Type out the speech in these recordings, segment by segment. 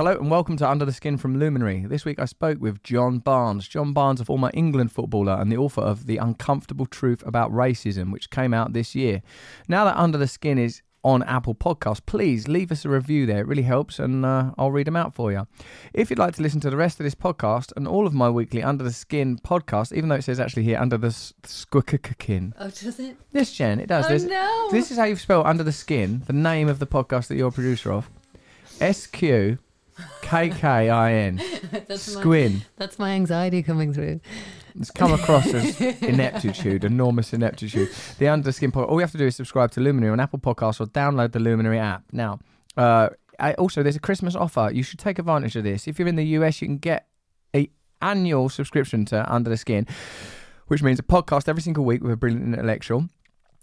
Hello and welcome to Under the Skin from Luminary. This week I spoke with John Barnes. John Barnes, a former England footballer and the author of The Uncomfortable Truth About Racism, which came out this year. Now that Under the Skin is on Apple Podcasts, please leave us a review there. It really helps, and uh, I'll read them out for you. If you'd like to listen to the rest of this podcast and all of my weekly Under the Skin podcast, even though it says actually here Under the Skin. Oh, does it? Yes, Jen, it does. Oh, This- no. This is how you spell Under the Skin, the name of the podcast that you're a producer of. S Q K K I N. That's my, Squin. that's my anxiety coming through. It's come across as ineptitude, enormous ineptitude. The Under the Skin podcast. All you have to do is subscribe to Luminary on Apple Podcasts or download the Luminary app. Now, uh, I, also there's a Christmas offer. You should take advantage of this. If you're in the US, you can get a annual subscription to Under the Skin, which means a podcast every single week with a brilliant intellectual.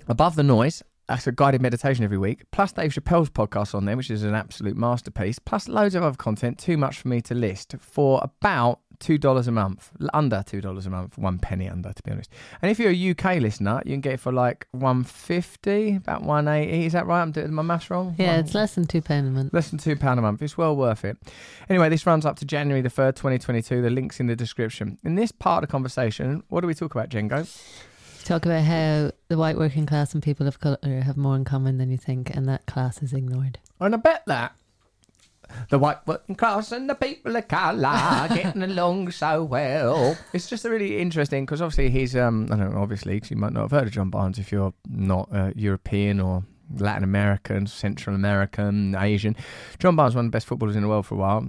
Above the Noise, that's a guided meditation every week, plus Dave Chappelle's podcast on there, which is an absolute masterpiece, plus loads of other content, too much for me to list, for about $2 a month, under $2 a month, one penny under, to be honest. And if you're a UK listener, you can get it for like 150 about 180 Is that right? I'm doing my maths wrong? Yeah, One- it's less than two pound a month. Less than £2 a month. It's well worth it. Anyway, this runs up to January the 3rd, 2022. The link's in the description. In this part of the conversation, what do we talk about, Jengo? Talk about how the white working class and people of colour have more in common than you think, and that class is ignored. And I bet that the white working class and the people of colour are getting along so well. It's just really interesting because obviously he's, um, I don't know, obviously, because you might not have heard of John Barnes if you're not uh, European or Latin American, Central American, Asian. John Barnes, one of the best footballers in the world for a while,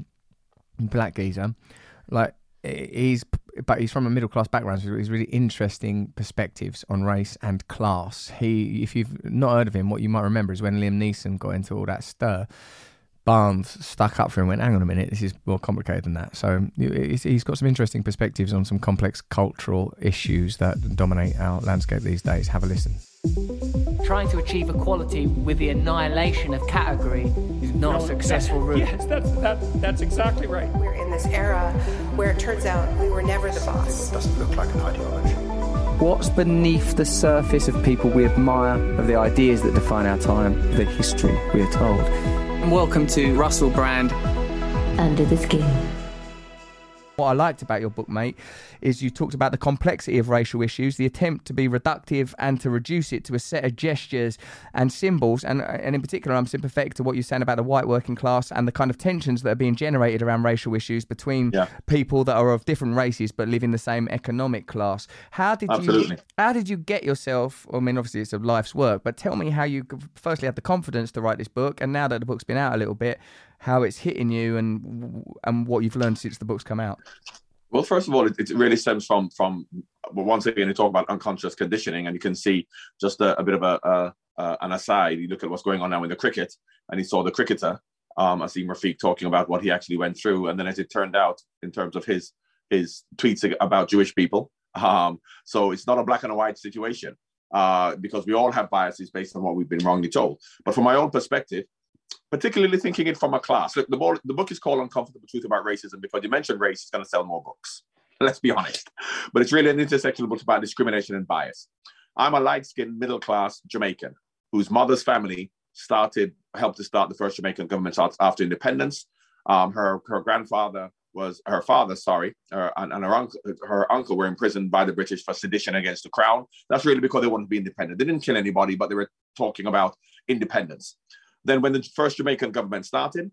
black geezer. Like, he's but he's from a middle class background, so he's really interesting perspectives on race and class. He, if you've not heard of him, what you might remember is when Liam Neeson got into all that stir. Barnes stuck up for him and went, hang on a minute, this is more complicated than that. So he's he's got some interesting perspectives on some complex cultural issues that dominate our landscape these days. Have a listen. Trying to achieve equality with the annihilation of category is not a successful route. Yes, that's that, that's exactly right. We're in this era where it turns out we were never the boss. doesn't look like an ideology. What's beneath the surface of people we admire, of the ideas that define our time, the history we are told? Welcome to Russell Brand. Under the Skin. What I liked about your book, mate, is you talked about the complexity of racial issues, the attempt to be reductive and to reduce it to a set of gestures and symbols. And, uh, and in particular, I'm sympathetic to what you're saying about the white working class and the kind of tensions that are being generated around racial issues between Yeah. people that are of different races but live in the same economic class. How did you how did you get yourself? I mean, obviously it's a life's work, but tell me how you firstly had the confidence to write this book, and now that the book's been out a little bit, how it's hitting you and and what you've learned since the book's come out. Well, first of all, it, it really stems from from well, once again you talk about unconscious conditioning, and you can see just a, a bit of a, a, a an aside. You look at what's going on now in the cricket, and he saw the cricketer, um, Azeem Rafiq, talking about what he actually went through, and then as it turned out, in terms of his his tweets about Jewish people, um, so it's not a black and a white situation uh, because we all have biases based on what we've been wrongly told. But from my own perspective, particularly thinking it from a class. Look, the, more, the book is called Uncomfortable Truth About Racism because you mentioned race, it's going to sell more books. Let's be honest. But it's really an intersectional book about discrimination and bias. I'm a light skinned, middle class Jamaican whose mother's family started, helped to start the first Jamaican government after independence. Um, her, her grandfather was, her father, sorry, uh, and, and her, uncle, her uncle were imprisoned by the British for sedition against the crown. That's really because they wanted to be independent. They didn't kill anybody, but they were talking about independence. Then, when the first Jamaican government started,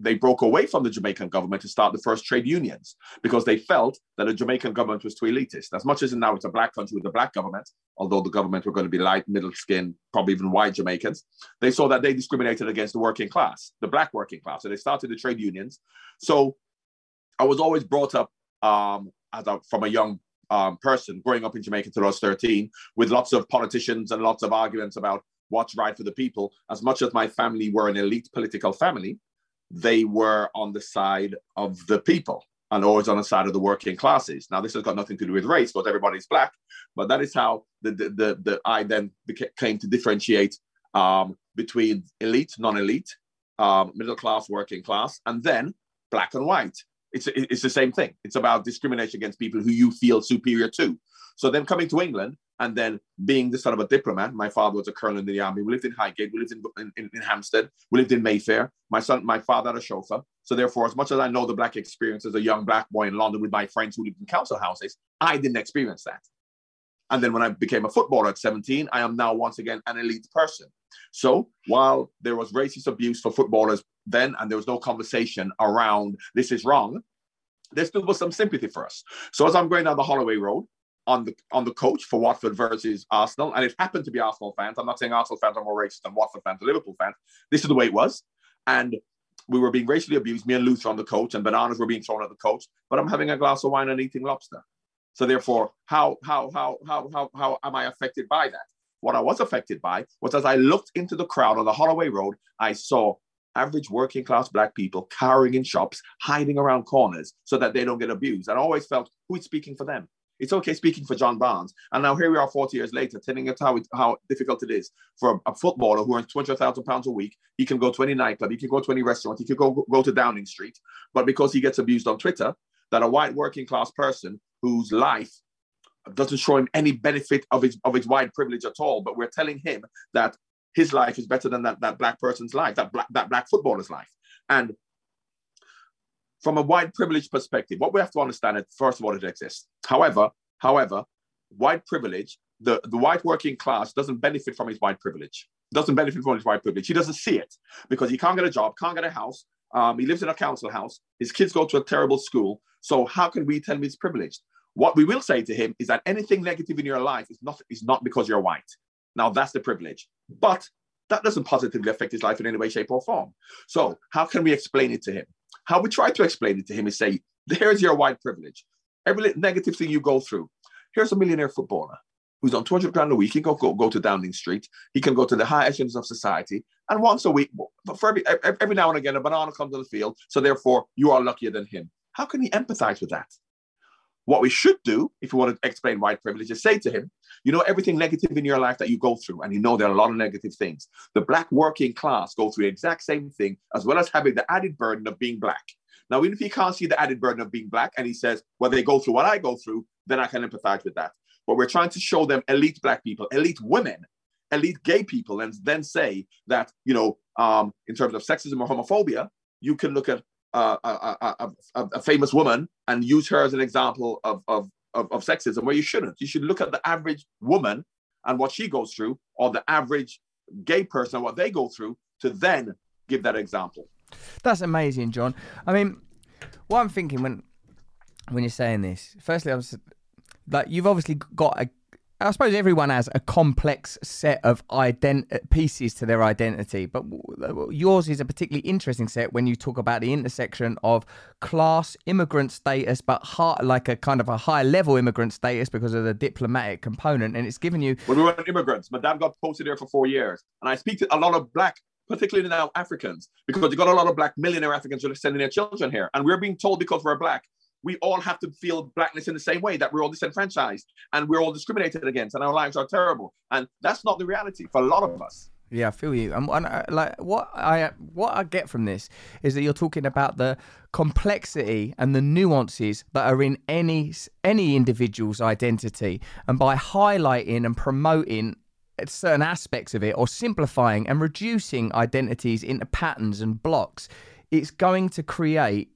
they broke away from the Jamaican government to start the first trade unions because they felt that the Jamaican government was too elitist. As much as now it's a black country with a black government, although the government were going to be light, middle skinned, probably even white Jamaicans, they saw that they discriminated against the working class, the black working class. So they started the trade unions. So I was always brought up um, as a, from a young um, person growing up in Jamaica till I was 13 with lots of politicians and lots of arguments about what's right for the people. As much as my family were an elite political family, they were on the side of the people and always on the side of the working classes. Now, this has got nothing to do with race because everybody's black, but that is how the, the, the, the I then beca- came to differentiate um, between elite, non elite, um, middle class, working class, and then black and white. it's it's the same thing. It's about discrimination against people who you feel superior to. So then coming to England and then being the son of a diplomat. My father was a colonel in the army. We lived in Highgate. We lived in, in, in Hampstead. We lived in Mayfair. My son, my father had a chauffeur. So therefore, as much as I know the black experience as a young black boy in London with my friends who lived in council houses, I didn't experience that. And then when I became a footballer at 17, I am now once again an elite person. So while there was racist abuse for footballers then, and there was no conversation around this is wrong, there still was some sympathy for us. So as I'm going down the Holloway Road, on the on the coach for Watford versus Arsenal, and it happened to be Arsenal fans. I'm not saying Arsenal fans are more racist than Watford fans or Liverpool fans. This is the way it was, and we were being racially abused. Me and Luther on the coach, and bananas were being thrown at the coach. But I'm having a glass of wine and eating lobster. So therefore, how how how how how how am I affected by that? What I was affected by was as I looked into the crowd on the Holloway Road, I saw average working class black people cowering in shops, hiding around corners so that they don't get abused. And I always felt who is speaking for them? It's okay speaking for John Barnes. And now here we are 40 years later, telling us how, it, how difficult it is for a, a footballer who earns 200,000 pounds a week. He can go to any nightclub, he can go to any restaurant, he can go, go to Downing Street. But because he gets abused on Twitter, that a white working class person whose life doesn't show him any benefit of his, of his white privilege at all, but we're telling him that his life is better than that, that black person's life, that black, that black footballer's life. And from a white privilege perspective, what we have to understand is first of all, it exists. However, however, white privilege, the, the white working class doesn't benefit from his white privilege. Doesn't benefit from his white privilege. He doesn't see it because he can't get a job, can't get a house. Um, he lives in a council house. His kids go to a terrible school. So how can we tell him he's privileged? What we will say to him is that anything negative in your life is not is not because you're white. Now that's the privilege, but that doesn't positively affect his life in any way, shape, or form. So how can we explain it to him? How we try to explain it to him is say, here's your white privilege. Every negative thing you go through. Here's a millionaire footballer who's on 200 grand a week. He can go, go, go to Downing Street. He can go to the high echelons of society. And once a week, for every, every now and again, a banana comes on the field. So therefore, you are luckier than him. How can he empathize with that? What we should do, if you want to explain white privilege, is say to him, you know, everything negative in your life that you go through, and you know there are a lot of negative things. The black working class go through the exact same thing, as well as having the added burden of being black. Now, even if he can't see the added burden of being black, and he says, well, they go through what I go through, then I can empathize with that. But we're trying to show them elite black people, elite women, elite gay people, and then say that, you know, um, in terms of sexism or homophobia, you can look at a, a, a, famous woman and use her as an example of, of, of, of sexism where you shouldn't. You should look at the average woman and what she goes through, or the average gay person and what they go through, to then give that example. That's amazing, John. I mean, what I'm thinking when when you're saying this, firstly, I was like, you've obviously got a I suppose everyone has a complex set of ident- pieces to their identity, but yours is a particularly interesting set when you talk about the intersection of class, immigrant status, but high, like a kind of a high level immigrant status because of the diplomatic component, and it's given you. When we were immigrants, my dad got posted there for four years, and I speak to a lot of black particularly now Africans, because you got a lot of black millionaire Africans who are sending their children here. And we're being told because we're black we all have to feel blackness in the same way that we're all disenfranchised and we're all discriminated against and our lives are terrible. And that's not the reality for a lot of us. Yeah, I feel you. And, and uh, like what I what I get from this is that you're talking about the complexity and the nuances that are in any any individual's identity, and by highlighting and promoting certain aspects of it, or simplifying and reducing identities into patterns and blocks, it's going to create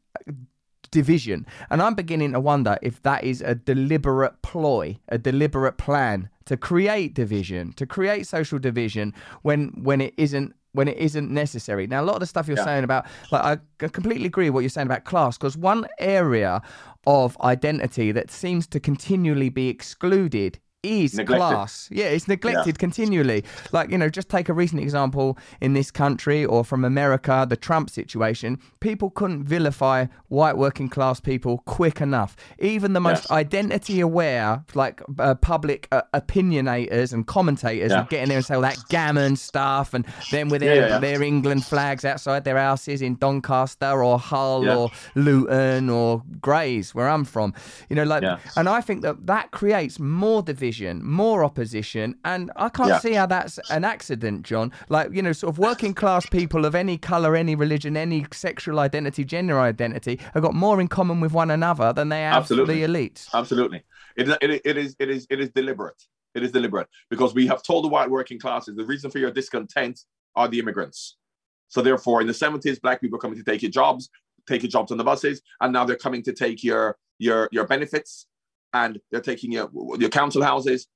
division. And I'm beginning to wonder if that is a deliberate ploy, a deliberate plan to create division, to create social division when when it isn't when it isn't necessary. Now, a lot of the stuff you're yeah. saying about, like, I completely agree with what you're saying about class, because one area of identity that seems to continually be excluded is neglected. class. Yeah, it's neglected yeah. continually. Like, you know, just take a recent example in this country or from America, the Trump situation. People couldn't vilify white working class people quick enough. Even the most yes. identity aware, like uh, public uh, opinionators and commentators, yeah. would get in there and say all that gammon stuff. And then with their, yeah, their England flags outside their houses in Doncaster or Hull or Luton or Grays, where I'm from. You know, like, and I think that that creates more division division, more opposition, and I can't Yeah. see how that's an accident, John. Like, you know, sort of working class people of any colour, any religion, any sexual identity, gender identity have got more in common with one another than they have Absolutely. the elites. Absolutely. It, it, it is it is it is deliberate. It is deliberate because we have told the white working classes the reason for your discontent are the immigrants. So therefore, in the 70s, black people coming to take your jobs, take your jobs on the buses, and now they're coming to take your your your benefits and they're taking your your council houses.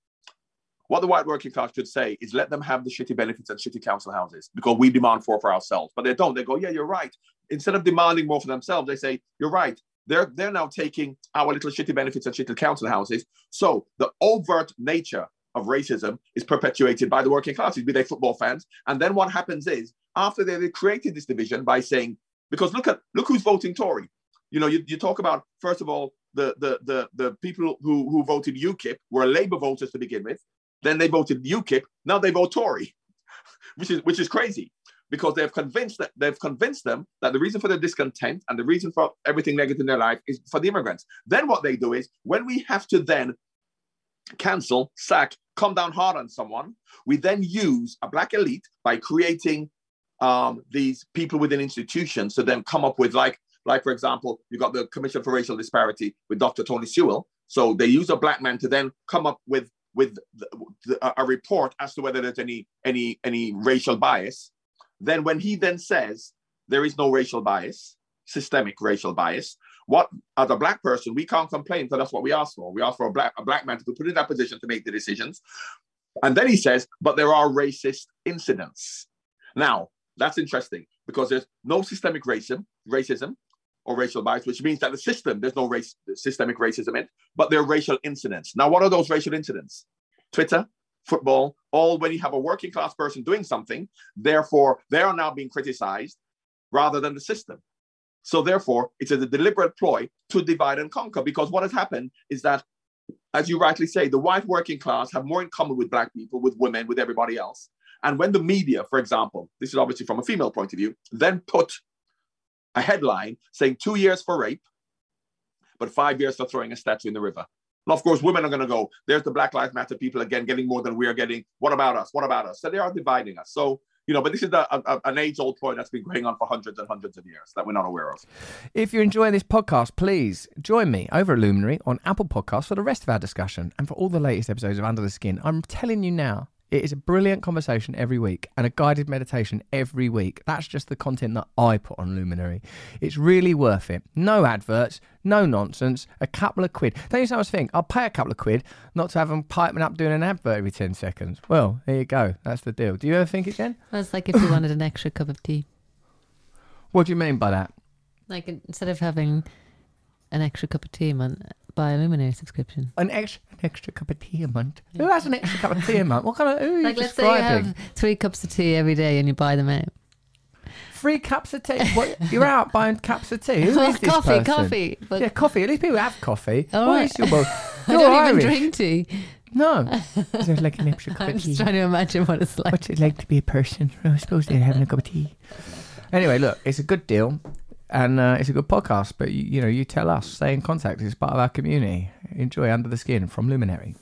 What the white working class should say is let them have the shitty benefits and shitty council houses because we demand for for ourselves. But they don't. They go, yeah, you're right. Instead of demanding more for themselves, they say, you're right. They're they're now taking our little shitty benefits and shitty council houses. So the overt nature of racism is perpetuated by the working classes, be they football fans. And then what happens is after they created this division by saying, because look at look who's voting Tory. You know, you, you talk about first of all the the the the people who who voted UKIP were Labour voters to begin with. Then they voted UKIP. Now they vote Tory, which is which is crazy because they've convinced that they've convinced them that the reason for their discontent and the reason for everything negative in their life is for the immigrants. Then what they do is when we have to then cancel, sack, come down hard on someone, we then use a black elite by creating um, these people within institutions to then come up with like like for example, you got the Commission for Racial Disparity with Dr. Tony Sewell. So they use a black man to then come up with with a- report as to whether there's any any any racial bias. Then when he then says there is no racial bias, systemic racial bias, what as a black person we can't complain because that's what we ask for. We ask for a black a black man to be put in that position to make the decisions. And then he says, but there are racist incidents. Now that's interesting because there's no systemic racism, racism or racial bias, which means that the system, there's no race, systemic racism in, but there are racial incidents. Now, what are those racial incidents? Twitter, football, all when you have a working class person doing something, therefore they are now being criticized rather than the system. So therefore, it's a deliberate ploy to divide and conquer because what has happened is that, as you rightly say, the white working class have more in common with black people, with women, with everybody else. And when the media, for example, this is obviously from a female point of view, then put a headline saying two years for rape, but five years for throwing a statue in the river. And of course, women are going to go, there's the Black Lives Matter people again getting more than we're getting. What about us? What about us? So they are dividing us. So, you know, but this is a, a, an age old point that's been going on for hundreds and hundreds of years that we're not aware of. If you're enjoying this podcast, please join me over at Luminary on Apple Podcasts for the rest of our discussion and for all the latest episodes of Under the Skin. I'm telling you now, it is a brilliant conversation every week and a guided meditation every week. That's just the content that I put on Luminary. It's really worth it. No adverts, no nonsense, a couple of quid. Don't you sometimes think, I'll pay a couple of quid not to have them piping up doing an advert every 10 seconds? Well, there you go. That's the deal. Do you ever think it, Jen? Well, it's like if you wanted an extra cup of tea. What do you mean by that? Like instead of having an extra cup of tea month, buy a Luminary subscription. An extra, an extra cup of tea a month. Who has an extra cup of tea a month? What kind of? Who are you Like let's say you have three cups of tea every day and you buy them out. Three cups of tea. What, you're out buying cups of tea. Who is this coffee, person? coffee. But Yeah, coffee. At least people have coffee. All What right. is your bo- I You're don't Irish. even drink tea. No. Is there like an extra cup I'm of tea? just trying to imagine what it's like. What's it like to be a person? I suppose they're having a cup of tea. Anyway, look, it's a good deal, and uh, it's a good podcast. But you, you know, you tell us, stay in contact. It's part of our community. Enjoy Under the Skin from Luminary.